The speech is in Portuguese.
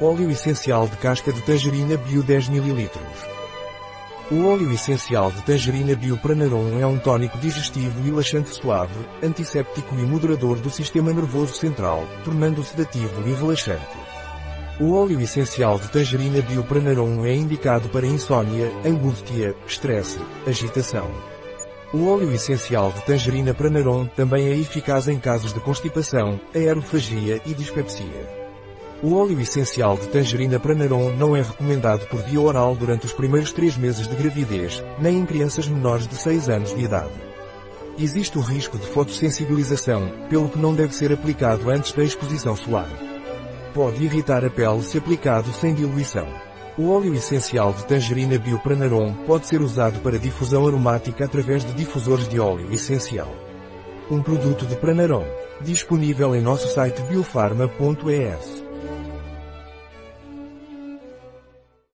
Óleo essencial de casca de tangerina Bio 10 ml. O óleo essencial de tangerina Biopranarum é um tônico digestivo e laxante suave, antisséptico e moderador do sistema nervoso central, tornando-o sedativo e relaxante. O óleo essencial de tangerina Biopranarum é indicado para insônia, angústia, estresse, agitação. O óleo essencial de tangerina Pranarum também é eficaz em casos de constipação, aerofagia e dispepsia. O óleo essencial de tangerina Pranarum não é recomendado por via oral durante os primeiros 3 meses de gravidez, nem em crianças menores de 6 anos de idade. Existe o risco de fotossensibilização, pelo que não deve ser aplicado antes da exposição solar. Pode irritar a pele se aplicado sem diluição. O óleo essencial de tangerina Biopranarum pode ser usado para difusão aromática através de difusores de óleo essencial. Um produto de Pranarum, disponível em nosso site biofarma.es.